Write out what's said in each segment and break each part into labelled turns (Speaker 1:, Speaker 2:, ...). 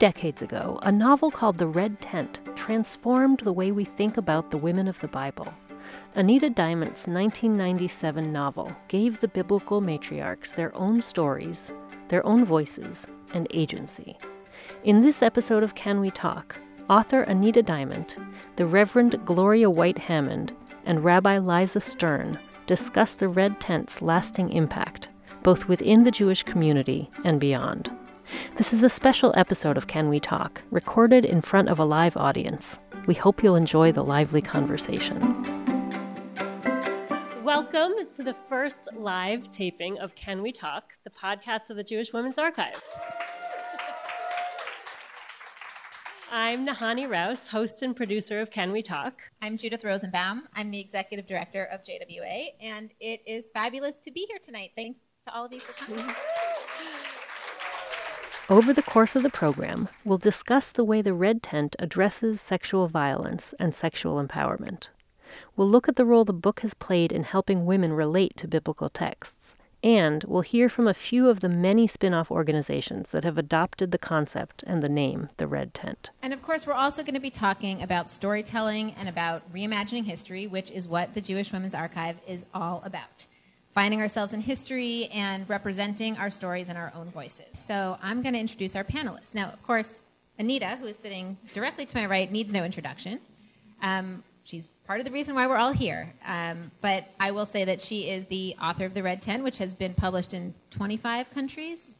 Speaker 1: decades ago, a novel called The Red Tent transformed the way we think about the women of the Bible. Anita Diamant's 1997 novel gave the biblical matriarchs their own stories, their own voices, and agency. In this episode of Can We Talk, author Anita Diamant, the Reverend Gloria White Hammond, and Rabbi Liza Stern discuss the Red Tent's lasting impact, both within the Jewish community and beyond. This is a special episode of Can We Talk, recorded in front of a live audience. We hope you'll enjoy the lively conversation. Welcome to the first live taping of Can We Talk, the podcast of the Jewish Women's Archive. I'm Nahanni Rous, host and producer of Can We Talk.
Speaker 2: I'm Judith Rosenbaum. I'm the executive director of JWA, and it is fabulous to be here tonight. Thanks to all of you for coming.
Speaker 1: Over the course of the program, we'll discuss the way the Red Tent addresses sexual violence and sexual empowerment. We'll look at the role the book has played in helping women relate to biblical texts and we'll hear from a few of the many spin off organizations that have adopted the concept and the name The Red Tent.
Speaker 2: And of course, we're also going to be talking about storytelling and about reimagining history, which is what the Jewish Women's Archive is all about. Finding ourselves in history and representing our stories in our own voices. So I'm going to introduce our panelists. Now, of course, Anita, who is sitting directly to my right, needs no introduction. Um, she's part of the reason why we're all here. Um, but I will say that she is the author of The Red Tent, which has been published in 25 countries,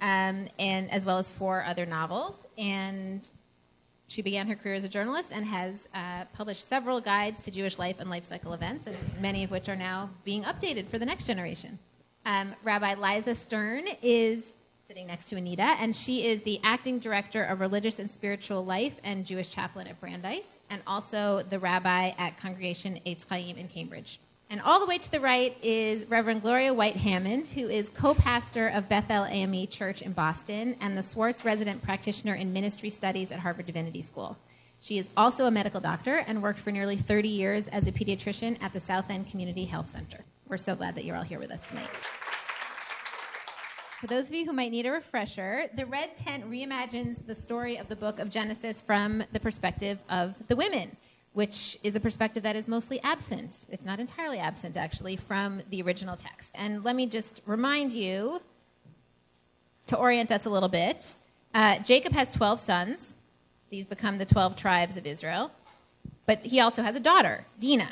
Speaker 2: um, and as well as four other novels. And she began her career as a journalist and has uh, published several guides to Jewish life and life cycle events, and many of which are now being updated for the next generation. Um, Rabbi Liza Stern is sitting next to Anita, and she is the acting director of religious and spiritual life and Jewish chaplain at Brandeis, and also the rabbi at Congregation Eitz Chaim in Cambridge. And all the way to the right is Reverend Gloria White Hammond, who is co pastor of Bethel AME Church in Boston and the Swartz resident practitioner in ministry studies at Harvard Divinity School. She is also a medical doctor and worked for nearly 30 years as a pediatrician at the South End Community Health Center. We're so glad that you're all here with us tonight. For those of you who might need a refresher, the Red Tent reimagines the story of the book of Genesis from the perspective of the women, which is a perspective that is mostly absent, if not entirely absent, actually, from the original text. And let me just remind you to orient us a little bit. Uh, Jacob has 12 sons. These become the 12 tribes of Israel. But he also has a daughter, Dinah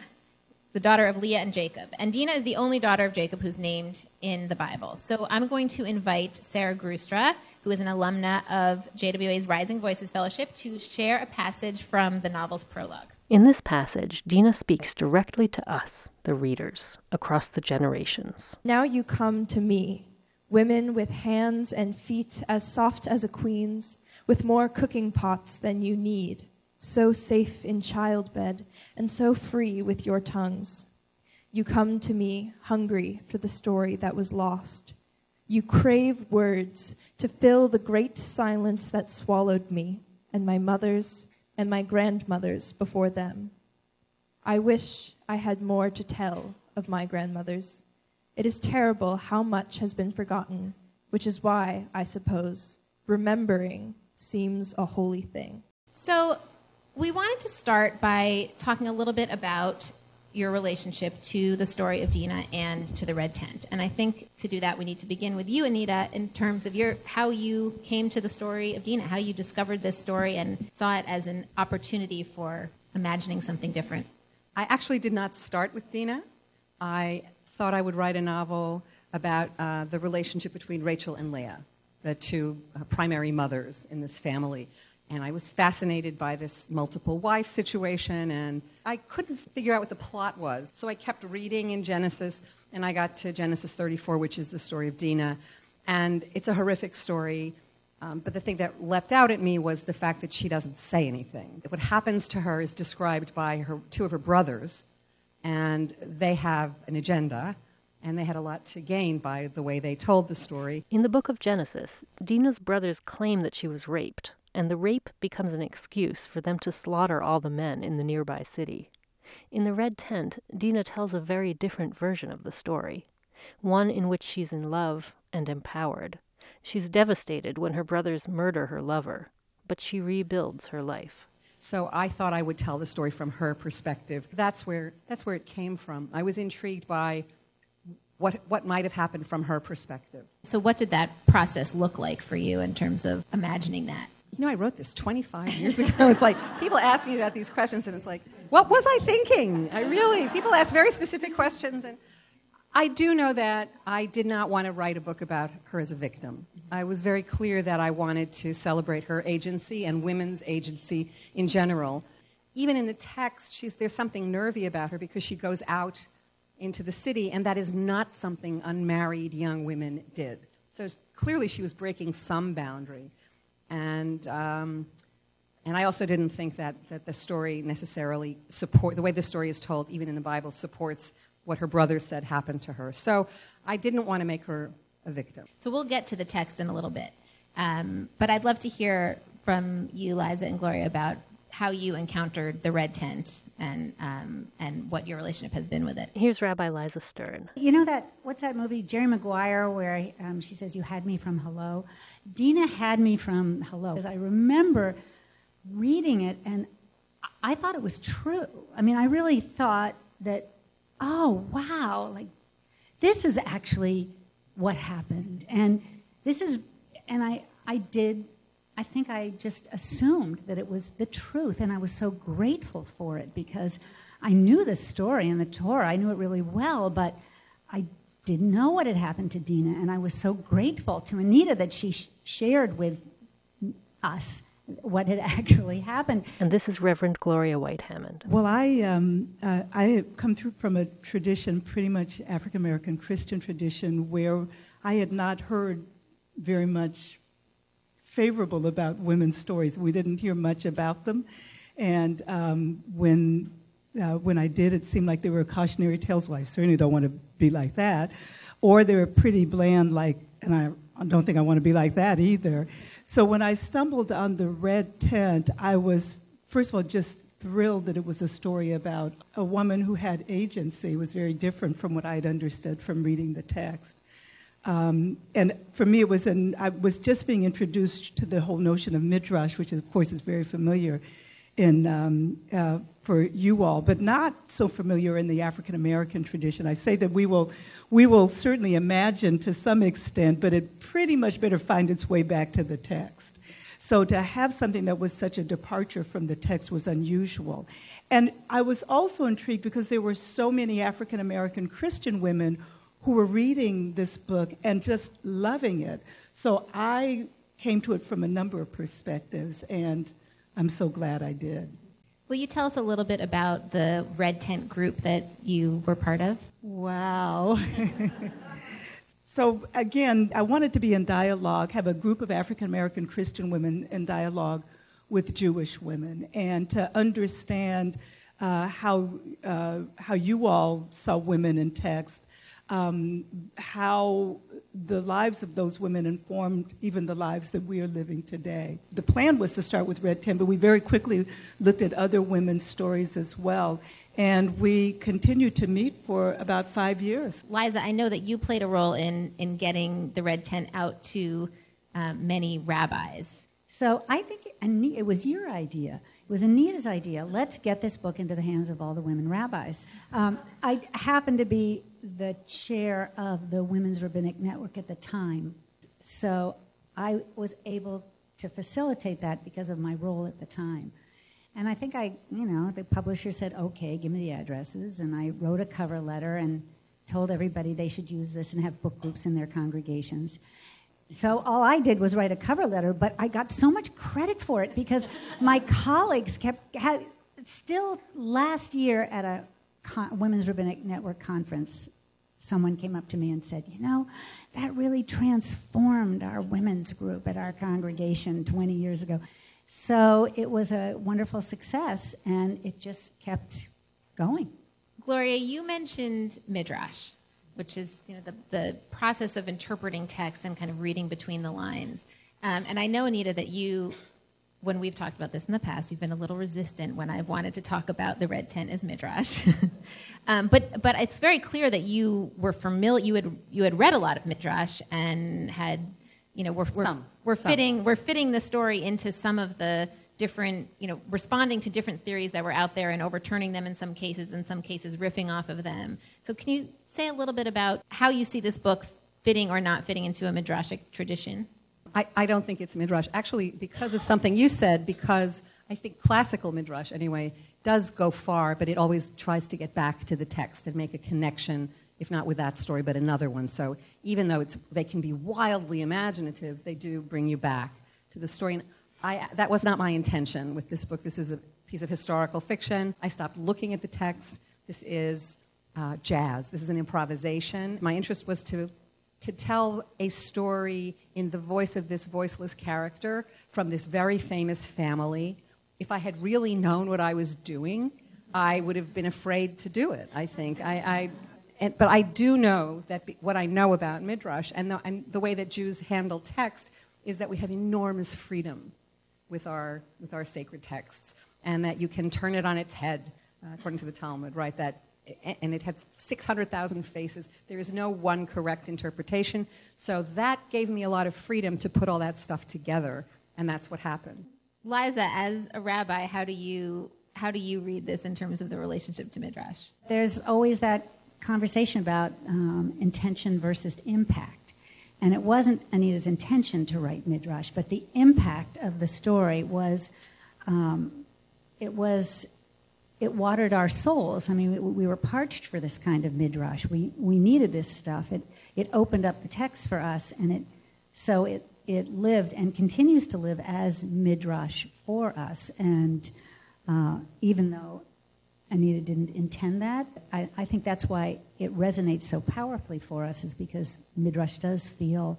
Speaker 2: the daughter of Leah and Jacob. And Dinah is the only daughter of Jacob who's named in the Bible. So I'm going to invite Sarah Grustra, who is an alumna of JWA's Rising Voices Fellowship, to share a passage from the novel's prologue.
Speaker 1: In this passage, Dina speaks directly to us, the readers, across the generations.
Speaker 3: Now you come to me, women with hands and feet as soft as a queen's, with more cooking pots than you need so safe in childbed, and so free with your tongues. You come to me hungry for the story that was lost. You crave words to fill the great silence that swallowed me and my mothers and my grandmothers before them. I wish I had more to tell of my grandmothers. It is terrible how much has been forgotten, which is why, I suppose, remembering seems a holy thing.
Speaker 2: So, we wanted to start by talking a little bit about your relationship to the story of Dina and to the Red Tent. And I think to do that, we need to begin with you, Anita, in terms of your how you came to the story of Dina, how you discovered this story and saw it as an opportunity for imagining something different.
Speaker 4: I actually did not start with Dina. I thought I would write a novel about uh, the relationship between Rachel and Leah, the two uh, primary mothers in this family. And I was fascinated by this multiple wife situation, and I couldn't figure out what the plot was. So I kept reading in Genesis, and I got to Genesis 34, which is the story of Dinah. And it's a horrific story. Um, but the thing that leapt out at me was the fact that she doesn't say anything. What happens to her is described by her, two of her brothers, and they have an agenda, and they had a lot to gain by the way they told the story.
Speaker 1: In the book of Genesis, Dinah's brothers claim that she was raped, and the rape becomes an excuse for them to slaughter all the men in the nearby city. In the Red Tent, Dina tells a very different version of the story, one in which she's in love and empowered. She's devastated when her brothers murder her lover, but she rebuilds her life.
Speaker 4: So I thought I would tell the story from her perspective. That's where, that's where it came from. I was intrigued by what, what might have happened from her perspective.
Speaker 2: So, what did that process look like for you in terms of imagining that?
Speaker 4: You know, I wrote this 25 years ago. It's like people ask me about these questions, and it's like, what was I thinking? I really, people ask very specific questions, and I do know that I did not want to write a book about her as a victim. I was very clear that I wanted to celebrate her agency and women's agency in general. Even in the text, she's, there's something nervy about her because she goes out into the city, and that is not something unmarried young women did. So clearly, she was breaking some boundary. And, um, and I also didn't think that, that the story necessarily support the way the story is told, even in the Bible, supports what her brother said happened to her. So I didn't want to make her a victim.
Speaker 2: So we'll get to the text in a little bit. Um, but I'd love to hear from you, Liza and Gloria, about how you encountered the red tent and um, and what your relationship has been with it.
Speaker 1: Here's Rabbi Liza Stern.
Speaker 5: You know that what's that movie Jerry Maguire where um, she says you had me from Hello. Dina had me from Hello because I remember reading it and I thought it was true. I mean, I really thought that oh wow, like this is actually what happened, and this is and I I did I think I just assumed that it was the truth, and I was so grateful for it because I knew the story in the Torah. I knew it really well, but I didn't know what had happened to Dina, and I was so grateful to Anita that she sh- shared with us what had actually happened.
Speaker 1: And this is Reverend Gloria White Hammond.
Speaker 6: Well, I um, uh, I come through from a tradition, pretty much African American Christian tradition, where I had not heard very much favorable about women's stories. We didn't hear much about them, and um, when uh, when I did, it seemed like they were cautionary tales. Well, I certainly don't want to be like that, or they were pretty bland, like, and I don't think I want to be like that either. So when I stumbled on the red tent, I was first of all just thrilled that it was a story about a woman who had agency. It was very different from what I'd understood from reading the text. Um, and for me, it was an, I was just being introduced to the whole notion of midrash, which of course is very familiar in, um, uh, for you all, but not so familiar in the African American tradition. I say that we will, we will certainly imagine to some extent, but it pretty much better find its way back to the text. So to have something that was such a departure from the text was unusual. And I was also intrigued because there were so many African American Christian women who were reading this book and just loving it. So I came to it from a number of perspectives, and I'm so glad I did.
Speaker 2: Will you tell us a little bit about the Red Tent group that you were part of?
Speaker 6: Wow. so, again, I wanted to be in dialogue, have a group of African American Christian women in dialogue with Jewish women, and to understand uh, how, uh, how you all saw women in text um, how the lives of those women informed even the lives that we are living today. The plan was to start with Red Tent, but we very quickly looked at other women's stories as well. And we continued to meet for about five years.
Speaker 2: Liza, I know that you played a role in, in getting the Red Tent out to um, many rabbis.
Speaker 5: So I think it was your idea. It was Anita's idea. Let's get this book into the hands of all the women rabbis. Um, I happened to be the chair of the Women's Rabbinic Network at the time. So I was able to facilitate that because of my role at the time. And I think I, you know, the publisher said, okay, give me the addresses. And I wrote a cover letter and told everybody they should use this and have book groups in their congregations. So all I did was write a cover letter, but I got so much credit for it because my colleagues kept, had, still last year at a Con- Women's Rabbinic Network conference, someone came up to me and said, You know, that really transformed our women's group at our congregation 20 years ago. So it was a wonderful success, and it just kept going.
Speaker 2: Gloria, you mentioned Midrash, which is you know, the, the process of interpreting text and kind of reading between the lines. Um, and I know, Anita, that you when we've talked about this in the past, you've been a little resistant when I've wanted to talk about the red tent as midrash. um, but but it's very clear that you were familiar. You had you had read a lot of midrash and had you know we're we're,
Speaker 4: Some.
Speaker 2: we're
Speaker 4: Some.
Speaker 2: fitting we're fitting the story into some of the different you know responding to different theories that were out there and overturning them in some cases in some cases riffing off of them so can you say a little bit about how you see this book fitting or not fitting into a midrashic tradition
Speaker 4: I, I don't think it's midrash. Actually, because of something you said, because I think classical midrash, anyway, does go far, but it always tries to get back to the text and make a connection, if not with that story, but another one. So even though it's, they can be wildly imaginative, they do bring you back to the story. And I, that was not my intention with this book. This is a piece of historical fiction. I stopped looking at the text. This is uh, jazz. This is an improvisation. My interest was to to tell a story in the voice of this voiceless character from this very famous family. If I had really known what I was doing, I would have been afraid to do it, I think. I, I, and, but I do know that be, what I know about Midrash and the, and the way that Jews handle text is that we have enormous freedom with our, with our sacred texts, and that you can turn it on its head, uh, according to the Talmud, right? That and it has 600,000 faces. There is no one correct interpretation. So that gave me a lot of freedom to put all that stuff together, and that's what happened.
Speaker 2: liza as a rabbi how do you how do you read this in terms of the relationship to midrash
Speaker 5: There's always that conversation about um, intention versus impact. And it wasn't Anita's intention to write Midrash, but the impact of the story was, um, it was, it watered our souls. I mean, we, we were parched for this kind of Midrash. We, we needed this stuff. It, it opened up the text for us, and it, so it, it lived and continues to live as Midrash for us. And uh, even though Anita didn't intend that. I, I think that's why it resonates so powerfully for us, is because Midrash does feel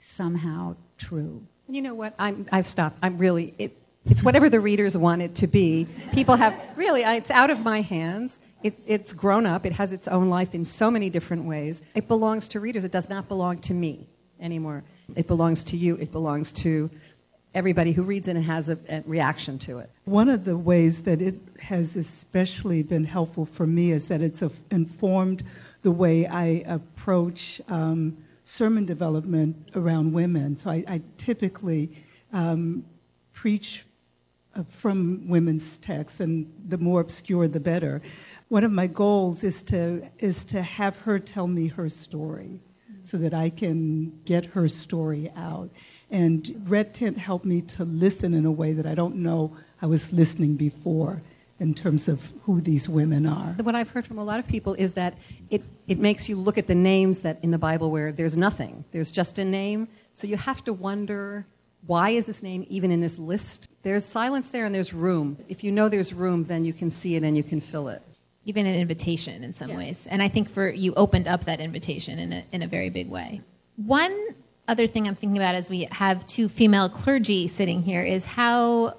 Speaker 5: somehow true.
Speaker 4: You know what? I'm, I've stopped. I'm really, it, it's whatever the readers want it to be. People have, really, it's out of my hands. It, it's grown up. It has its own life in so many different ways. It belongs to readers. It does not belong to me anymore. It belongs to you. It belongs to everybody who reads it and has a, a reaction to it.
Speaker 6: One of the ways that it has especially been helpful for me is that it's a, informed the way I approach um, sermon development around women. So I, I typically um, preach Uh, from women's texts, and the more obscure, the better. One of my goals is to is to have her tell me her story, so that I can get her story out. And Red Tent helped me to listen in a way that I don't know I was listening before in terms of who these women are.
Speaker 4: What I've heard from a lot of people is that it, it makes you look at the names that in the Bible where there's nothing, there's just a name. So you have to wonder why is this name even in this list? There's silence there and there's room. If you know there's room, then you can see it and you can fill it.
Speaker 2: even an invitation in some
Speaker 4: Yeah.
Speaker 2: ways. And I think for you opened up that invitation in a, in a very big way. One other thing I'm thinking about as we have two female clergy sitting here is how,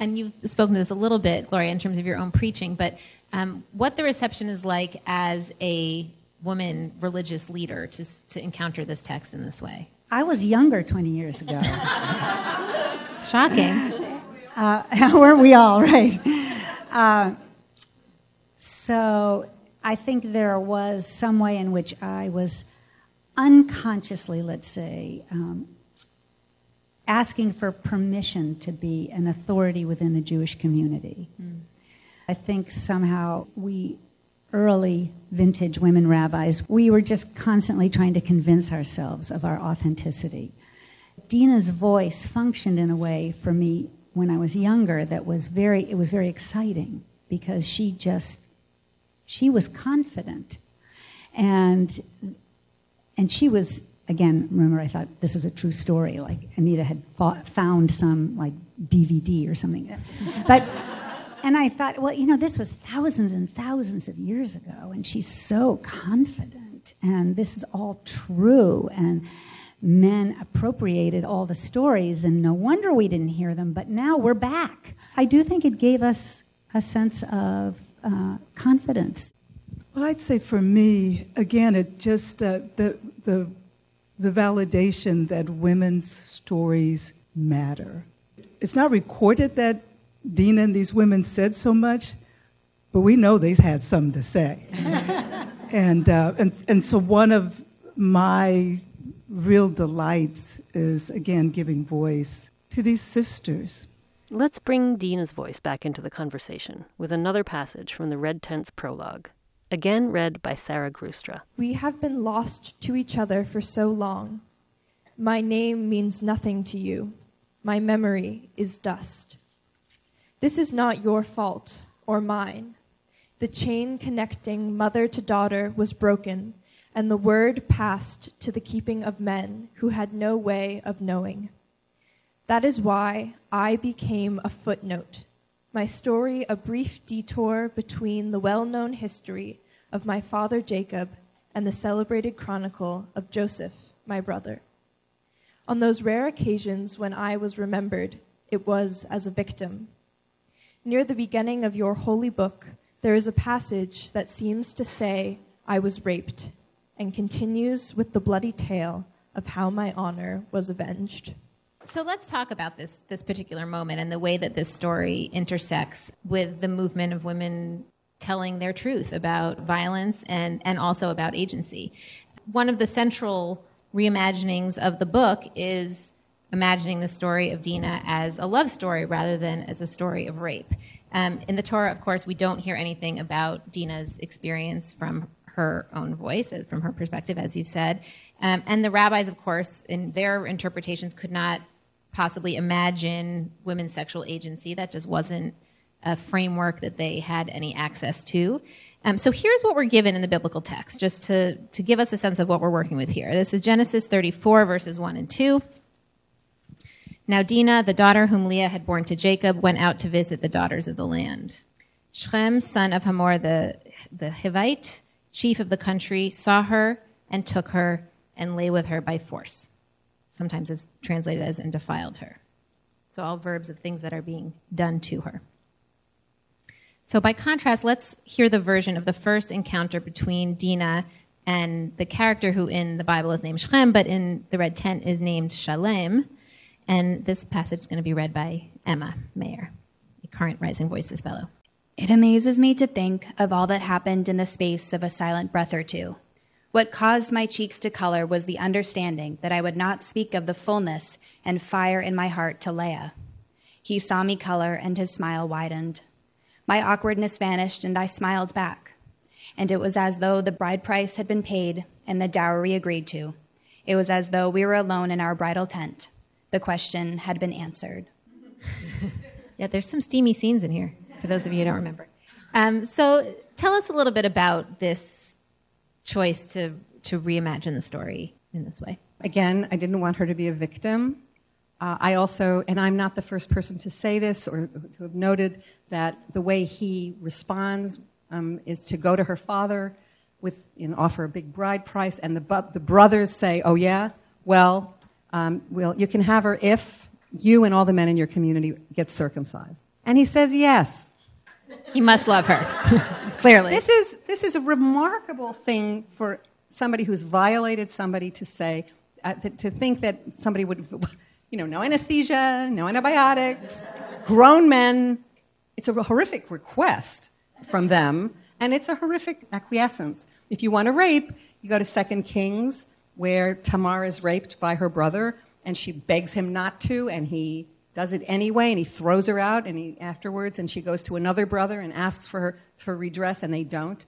Speaker 2: and you've spoken to this a little bit, Gloria, in terms of your own preaching, but um, what the reception is like as a woman religious leader to, to encounter this text in this way.
Speaker 5: I was younger 20 years ago.
Speaker 2: It's shocking.
Speaker 5: Uh, weren't we all, right? Uh, so I think there was some way in which I was unconsciously, let's say, um, asking for permission to be an authority within the Jewish community. I think somehow we early vintage women rabbis, we were just constantly trying to convince ourselves of our authenticity. Dina's voice functioned in a way for me when I was younger that was very it was very exciting because she just she was confident. And and she was again remember I thought this is a true story like Anita had fought, found some like DVD or something. But and I thought well you know this was thousands and thousands of years ago and she's so confident and this is all true and men appropriated all the stories, and no wonder we didn't hear them, but now we're back. I do think it gave us a sense of uh, confidence.
Speaker 6: Well, I'd say for me, again, it just uh, the the the validation that women's stories matter. It's not recorded that Dina and these women said so much, but we know they've had something to say. and, uh, and and so one of my real delights is, again, giving voice to these sisters.
Speaker 1: Let's bring Dina's voice back into the conversation with another passage from the Red Tent's prologue, again read by Sarah Grustra.
Speaker 3: We have been lost to each other for so long. My name means nothing to you. My memory is dust. This is not your fault or mine. The chain connecting mother to daughter was broken, and the word passed to the keeping of men who had no way of knowing. That is why I became a footnote, my story a brief detour between the well known history of my father Jacob and the celebrated chronicle of Joseph, my brother. On those rare occasions when I was remembered, it was as a victim. Near the beginning of your holy book, there is a passage that seems to say, I was raped, and continues with the bloody tale of how my honor was avenged.
Speaker 2: So let's talk about this this particular moment and the way that this story intersects with the movement of women telling their truth about violence and, and also about agency. One of the central reimaginings of the book is imagining the story of Dina as a love story rather than as a story of rape. Um, in the Torah, of course, we don't hear anything about Dina's experience from her own voice, as from her perspective, as you've said. Um, and the rabbis, of course, in their interpretations, could not possibly imagine women's sexual agency. That just wasn't a framework that they had any access to. Um, so here's what we're given in the biblical text, just to, to give us a sense of what we're working with here. This is Genesis 34, verses 1 and 2. Now Dinah, the daughter whom Leah had born to Jacob, went out to visit the daughters of the land. Shechem, son of Hamor the, the Hivite, chief of the country, saw her and took her and lay with her by force. Sometimes it's translated as and defiled her. So all verbs of things that are being done to her. So by contrast, let's hear the version of the first encounter between Dinah and the character who in the Bible is named Shechem, but in the red tent is named Shalem. And this passage is going to be read by Emma Mayer, a current Rising Voices Fellow.
Speaker 7: It amazes me to think of all that happened in the space of a silent breath or two. What caused my cheeks to color was the understanding that I would not speak of the fullness and fire in my heart to Leah. He saw me color and his smile widened. My awkwardness vanished and I smiled back. And it was as though the bride price had been paid and the dowry agreed to. It was as though we were alone in our bridal tent the question had been answered.
Speaker 2: yeah, there's some steamy scenes in here, for those of you who don't remember. Um, so tell us a little bit about this choice to, to reimagine the story in this way.
Speaker 4: Again, I didn't want her to be a victim. Uh, I also, and I'm not the first person to say this or to have noted that the way he responds um, is to go to her father with and offer a big bride price, and the, the brothers say, "Oh yeah, well, um, well, you can have her if you and all the men in your community get circumcised. And he says yes.
Speaker 2: He must love her, clearly.
Speaker 4: This is, this is a remarkable thing for somebody who's violated somebody to say, uh, to think that somebody would, you know, no anesthesia, no antibiotics, grown men. It's a horrific request from them, and it's a horrific acquiescence. If you want to rape, you go to Second Kings where Tamar is raped by her brother and she begs him not to and he does it anyway and he throws her out and he afterwards and she goes to another brother and asks for her for redress and they don't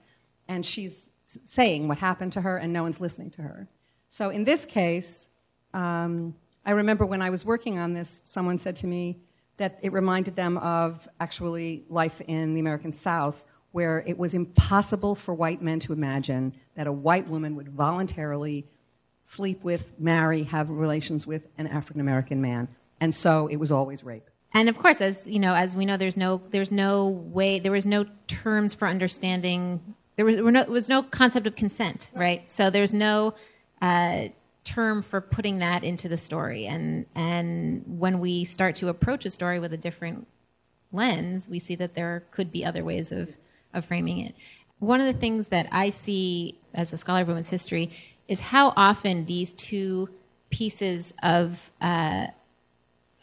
Speaker 4: and she's saying what happened to her and no one's listening to her so in this case um, i remember when i was working on this someone said to me that it reminded them of actually life in the american south where it was impossible for white men to imagine that a white woman would voluntarily sleep with, marry, have relations with an African American man. And so it was always rape.
Speaker 2: And of course, as you know, as we know, there's no there's no way there was no terms for understanding. There was, no, was no concept of consent, right? So there's no uh, term for putting that into the story. And and when we start to approach a story with a different lens, we see that there could be other ways of of framing it. One of the things that I see as a scholar of women's history is how often these two pieces of uh,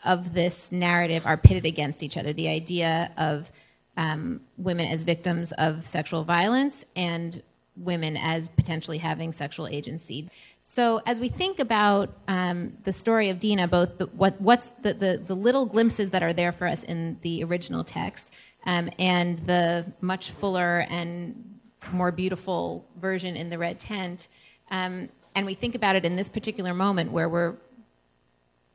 Speaker 2: of this narrative are pitted against each other. The idea of um, women as victims of sexual violence and women as potentially having sexual agency. So, as we think about um, the story of Dina, both the, what, what's the, the, the, little glimpses that are there for us in the original text um, and the much fuller and more beautiful version in the red tent, um, and we think about it in this particular moment where we're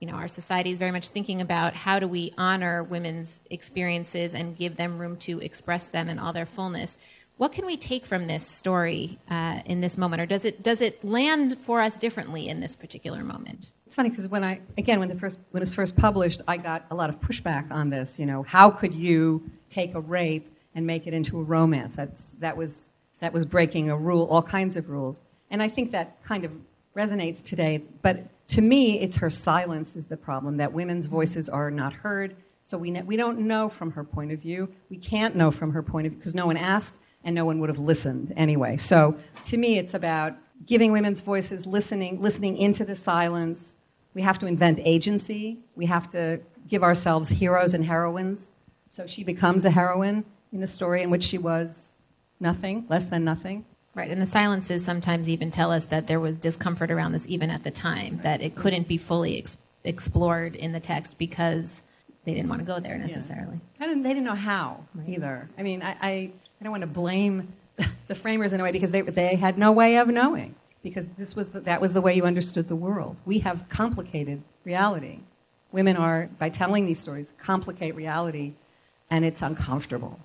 Speaker 2: you know, our society is very much thinking about how do we honor women's experiences and give them room to express them in all their fullness. What can we take from this story uh, in this moment, or does it does it land for us differently in this particular moment?
Speaker 4: It's funny because when I again when the first when it was first published, I got a lot of pushback on this. You know, how could you take a rape and make it into a romance? That's that was that was breaking a rule, all kinds of rules, and I think that kind of resonates today. But to me, it's her silence is the problem. That women's voices are not heard. So we, we don't know from her point of view. We can't know from her point of view because no one asked and no one would have listened anyway. So to me, it's about giving women's voices, listening, listening into the silence. We have to invent agency. We have to give ourselves heroes and heroines. So she becomes a heroine in a story in which she was nothing, less than nothing.
Speaker 2: Right, and the silences sometimes even tell us that there was discomfort around this even at the time, that it couldn't be fully ex- explored in the text because they didn't want to go there necessarily.
Speaker 4: Yeah. Didn't, they didn't know how right. either. I mean, I, I I don't want to blame the framers in a way because they, they had no way of knowing because this was the, that was the way you understood the world. We have complicated reality. Women are, by telling these stories, complicate reality, and it's uncomfortable.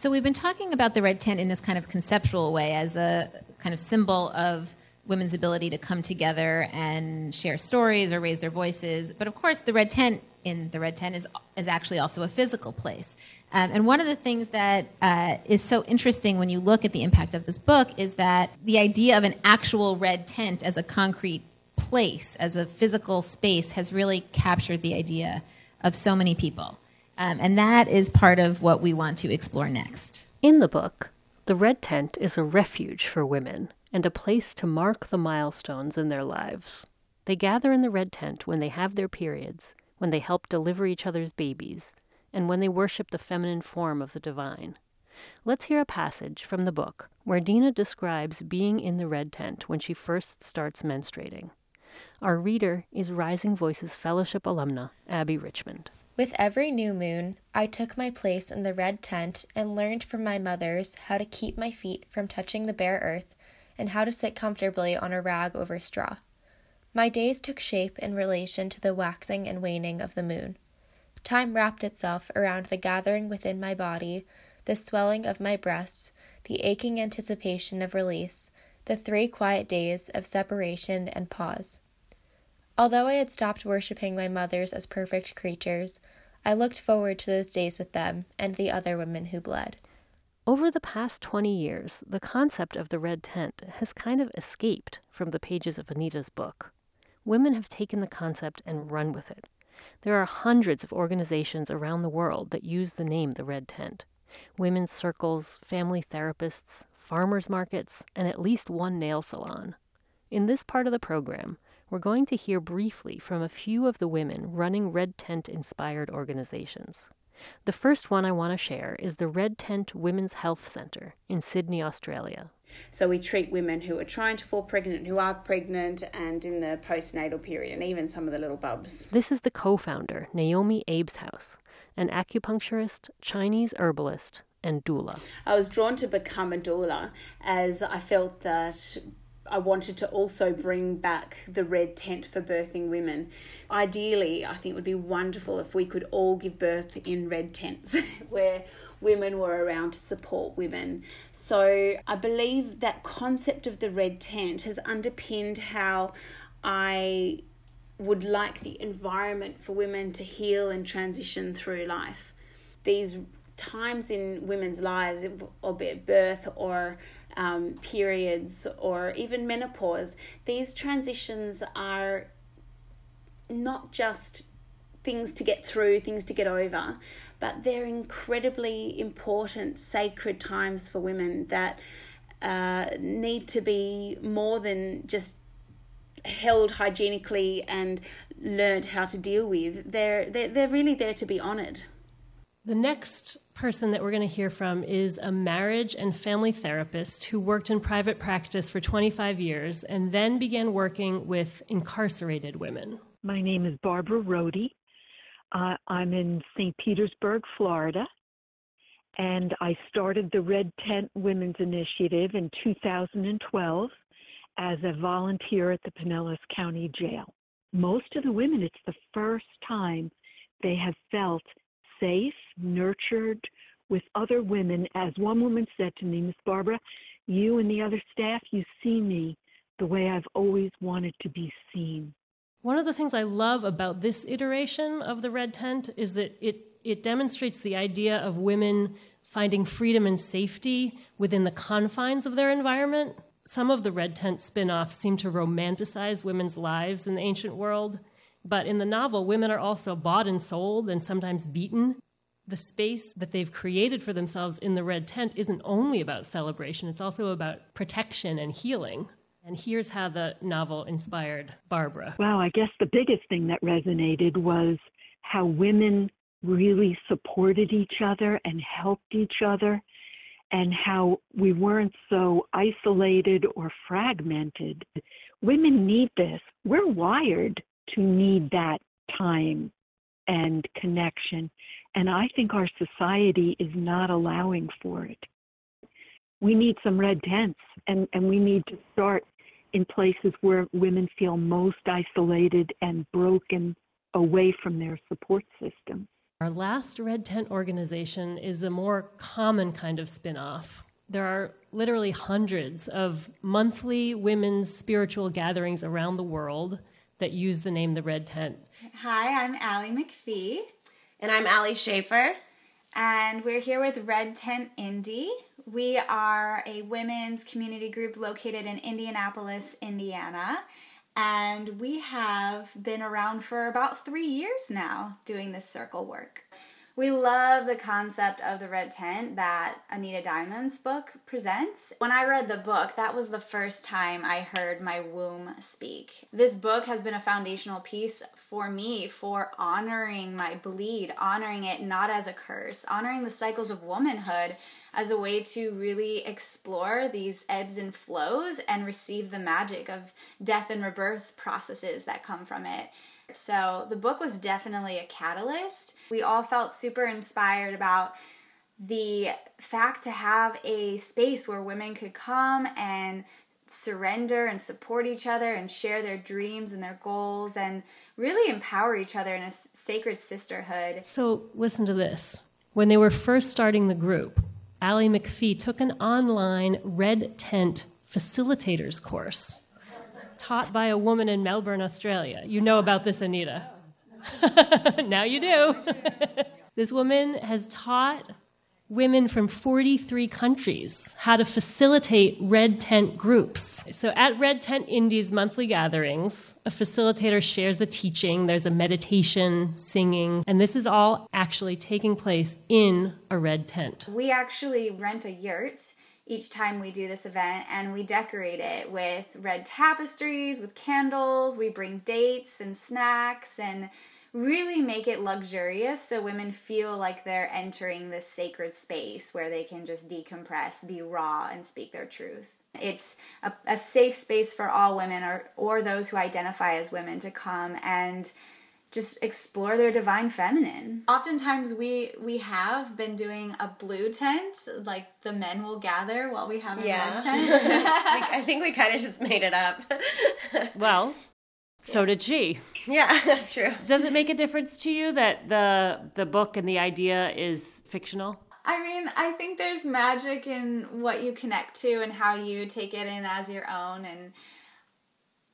Speaker 2: So we've been talking about the red tent in this kind of conceptual way as a kind of symbol of women's ability to come together and share stories or raise their voices. But of course, the red tent in the red tent is, is actually also a physical place. Um, and one of the things that uh, is so interesting when you look at the impact of this book is that the idea of an actual red tent as a concrete place, as a physical space, has really captured the idea of so many people. Um, and that is part of what we want to explore next.
Speaker 1: In the book, the red tent is a refuge for women and a place to mark the milestones in their lives. They gather in the red tent when they have their periods, when they help deliver each other's babies, and when they worship the feminine form of the divine. Let's hear a passage from the book where Dina describes being in the red tent when she first starts menstruating. Our reader is Rising Voices Fellowship alumna Abby Richmond.
Speaker 8: With every new moon, I took my place in the red tent and learned from my mothers how to keep my feet from touching the bare earth and how to sit comfortably on a rag over straw. My days took shape in relation to the waxing and waning of the moon. Time wrapped itself around the gathering within my body, the swelling of my breasts, the aching anticipation of release, the three quiet days of separation and pause. Although I had stopped worshipping my mothers as perfect creatures, I looked forward to those days with them and the other women who bled.
Speaker 1: Over the past 20 years, the concept of the red tent has kind of escaped from the pages of Anita's book. Women have taken the concept and run with it. There are hundreds of organizations around the world that use the name the Red Tent women's circles, family therapists, farmers markets, and at least one nail salon. In this part of the program, we're going to hear briefly from a few of the women running Red Tent inspired organizations. The first one I want to share is the Red Tent Women's Health Centre in Sydney, Australia.
Speaker 9: So we treat women who are trying to fall pregnant, who are pregnant, and in the postnatal period, and even some of the little bubs.
Speaker 1: This is the co founder, Naomi Abeshouse, an acupuncturist, Chinese herbalist, and doula.
Speaker 9: I was drawn to become a doula as I felt that I wanted to also bring back the red tent for birthing women. Ideally, I think it would be wonderful if we could all give birth in red tents where women were around to support women. So I believe that concept of the red tent has underpinned how I would like the environment for women to heal and transition through life. These times in women's lives, albeit birth or um, periods or even menopause, these transitions are not just things to get through, things to get over, but they're incredibly important, sacred times for women that uh, need to be more than just held hygienically and learned how to deal with. They're, they're, they're really there to be honoured.
Speaker 10: The next person that we're going to hear from is a marriage and family therapist who worked in private practice for 25 years and then began working with incarcerated women.
Speaker 11: My name is Barbara Rohde. Uh, I'm in St. Petersburg, Florida, and I started the Red Tent Women's Initiative in 2012 as a volunteer at the Pinellas County Jail. Most of the women, it's the first time they have felt safe, nurtured with other women. As one woman said to me, Miss Barbara, you and the other staff, you see me the way I've always wanted to be seen.
Speaker 10: One of the things I love about this iteration of the Red Tent is that it, it demonstrates the idea of women finding freedom and safety within the confines of their environment. Some of the Red Tent spin offs seem to romanticize women's lives in the ancient world but in the novel, women are also bought and sold and sometimes beaten. The space that they've created for themselves in the red tent isn't only about celebration, it's also about protection and healing. And here's how the novel inspired Barbara.
Speaker 11: Wow, I guess the biggest thing that resonated was how women really supported each other and helped each other, and how we weren't so isolated or fragmented. Women need this. We're wired to need that time and connection. And I think our society is not allowing for it. We need some red tents, and, and we need to start in places where women feel most isolated and broken away from their support system.
Speaker 10: Our last Red Tent organization is a more common kind of spin off. There are literally hundreds of monthly women's spiritual gatherings around the world that use the name The Red Tent.
Speaker 12: Hi, I'm Allie McPhee.
Speaker 13: And I'm Allie Schaefer.
Speaker 12: And we're here with Red Tent Indie. We are a women's community group located in Indianapolis, Indiana. And we have been around for about three years now doing this circle work. We love the concept of the red tent that Anita Diamant's book presents. When I read the book, that was the first time I heard my womb speak. This book has been a foundational piece for me for honoring my bleed, honoring it not as a curse, honoring the cycles of womanhood as a way to really explore these ebbs and flows and receive the magic of death and rebirth processes that come from it. So the book was definitely a catalyst. We all felt super inspired about the fact to have a space where women could come and surrender and support each other and share their dreams and their goals and really empower each other in a sacred sisterhood.
Speaker 10: So, listen to this. When they were first starting the group, Allie McPhee took an online red tent facilitators course taught by a woman in Melbourne, Australia. You know about this, Anita. now you do. this woman has taught women from 43 countries how to facilitate red tent groups. So at Red Tent Indie's monthly gatherings, a facilitator shares a teaching, there's a meditation, singing, and this is all actually taking place in a red tent.
Speaker 12: We actually rent a yurt each time we do this event and we decorate it with red tapestries, with candles, we bring dates and snacks and really make it luxurious so women feel like they're entering this sacred space where they can just decompress, be raw, and speak their truth. It's a, a safe space for all women or, or those who identify as women to come and just explore their divine feminine. Oftentimes we we have been doing a blue tent, like the men will gather while we have a yeah. red tent.
Speaker 13: I think we kind of just made it up.
Speaker 10: well, so did she.
Speaker 13: Yeah, true.
Speaker 10: Does it make a difference to you that the the book and the idea is fictional?
Speaker 12: I mean, I think there's magic in what you connect to and how you take it in as your own and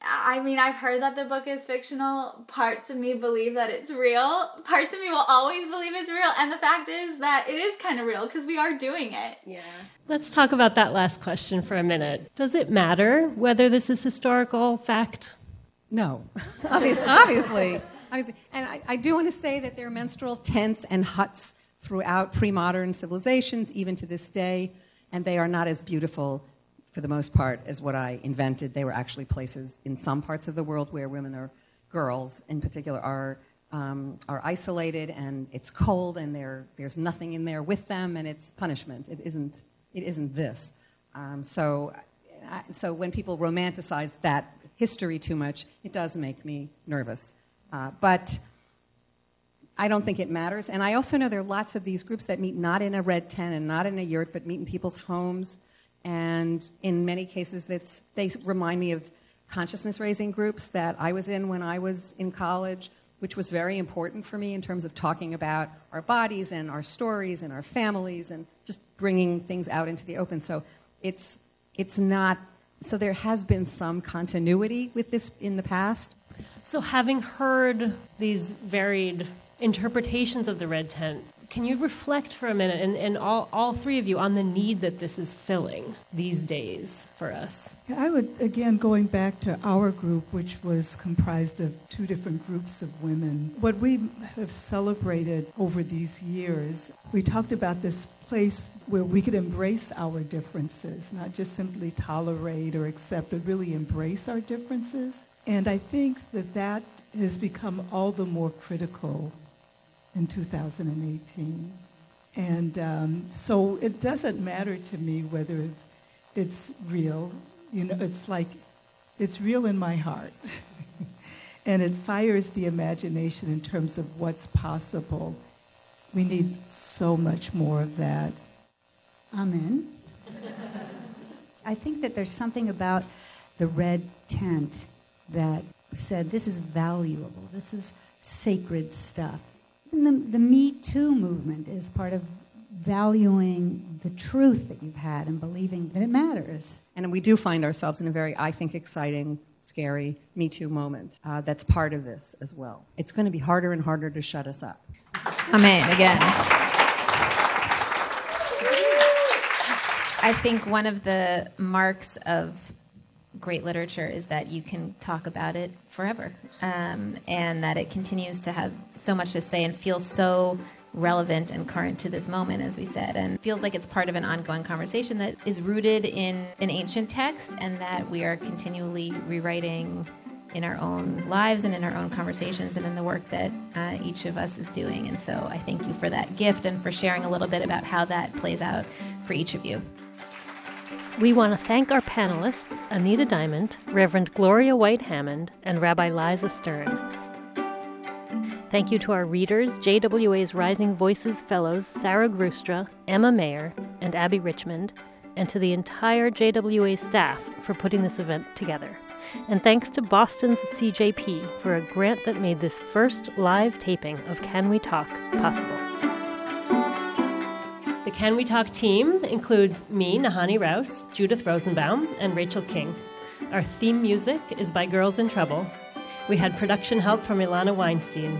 Speaker 12: I mean, I've heard that the book is fictional. Parts of me believe that it's real. Parts of me will always believe it's real. And the fact is that it is kind of real because we are doing it.
Speaker 13: Yeah.
Speaker 10: Let's talk about that last question for a minute. Does it matter whether this is historical fact?
Speaker 4: No. obviously, obviously. obviously. And I, I do want to say that there are menstrual tents and huts throughout pre modern civilizations, even to this day, and they are not as beautiful for the most part, as what I invented. They were actually places in some parts of the world where women or girls, in particular, are um, are isolated and it's cold and there's nothing in there with them and it's punishment. It isn't, it isn't this. Um, so, so when people romanticize that history too much, it does make me nervous. Uh, but I don't think it matters. And I also know there are lots of these groups that meet not in a red tent and not in a yurt, but meet in people's homes. And in many cases, they remind me of consciousness raising groups that I was in when I was in college, which was very important for me in terms of talking about our bodies and our stories and our families and just bringing things out into the open. So it's, it's not, so there has been some continuity with this in the past.
Speaker 1: So, having heard these varied interpretations of the red tent, can you reflect for a minute, and, and all, all three of you, on the need that this is filling these days for us?
Speaker 6: I would, again, going back to our group, which was comprised of two different groups of women, what we have celebrated over these years, we talked about this place where we could embrace our differences, not just simply tolerate or accept, but really embrace our differences. And I think that that has become all the more critical in 2018. And um, so it doesn't matter to me whether it's real. You know, it's like it's real in my heart. and it fires the imagination in terms of what's possible. We need so much more of that.
Speaker 5: Amen. I think that there's something about the red tent that said this is valuable, this is sacred stuff. And the, the Me Too movement is part of valuing the truth that you've had and believing that it matters.
Speaker 4: And we do find ourselves in a very, I think, exciting, scary Me Too moment uh, that's part of this as well. It's going to be harder and harder to shut us up.
Speaker 2: Amen. Again. I think one of the marks of great literature is that you can talk about it forever um, and that it continues to have so much to say and feel so relevant and current to this moment, as we said, and feels like it's part of an ongoing conversation that is rooted in an ancient text and that we are continually rewriting in our own lives and in our own conversations and in the work that uh, each of us is doing. And so I thank you for that gift and for sharing a little bit about how that plays out for each of you.
Speaker 1: We want to thank our panelists, Anita Diamant, Reverend Gloria White Hammond, and Rabbi Liza Stern. Thank you to our readers, JWA's Rising Voices Fellows Sarah Grustra, Emma Mayer, and Abby Richmond, and to the entire JWA staff for putting this event together. And thanks to Boston's CJP for a grant that made this first live taping of Can We Talk possible. The Can We Talk team includes me, Nahanni Rous, Judith Rosenbaum, and Rachel King. Our theme music is by Girls in Trouble. We had production help from Ilana Weinstein.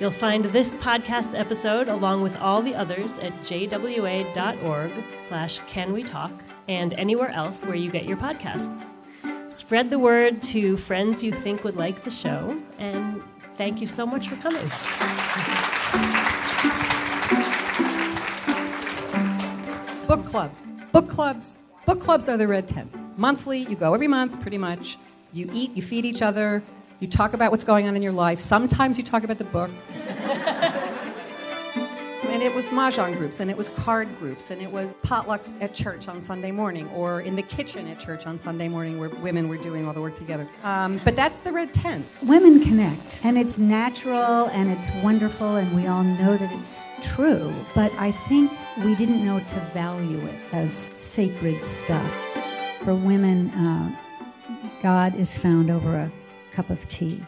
Speaker 1: You'll find this podcast episode along with all the others at jwa.org slash can we talk and anywhere else where you get your podcasts. Spread the word to friends you think would like the show, and thank you so much for coming.
Speaker 4: Book clubs. Book clubs. Book clubs are the red tent. Monthly, you go every month pretty much. You eat, you feed each other, you talk about what's going on in your life. Sometimes you talk about the book. And it was mahjong groups, and it was card groups, and it was potlucks at church on Sunday morning, or in the kitchen at church on Sunday morning, where women were doing all the work together. Um, but that's the red tent.
Speaker 5: Women connect, and it's natural, and it's wonderful, and we all know that it's true. But I think we didn't know to value it as sacred stuff. For women, uh, God is found over a cup of tea.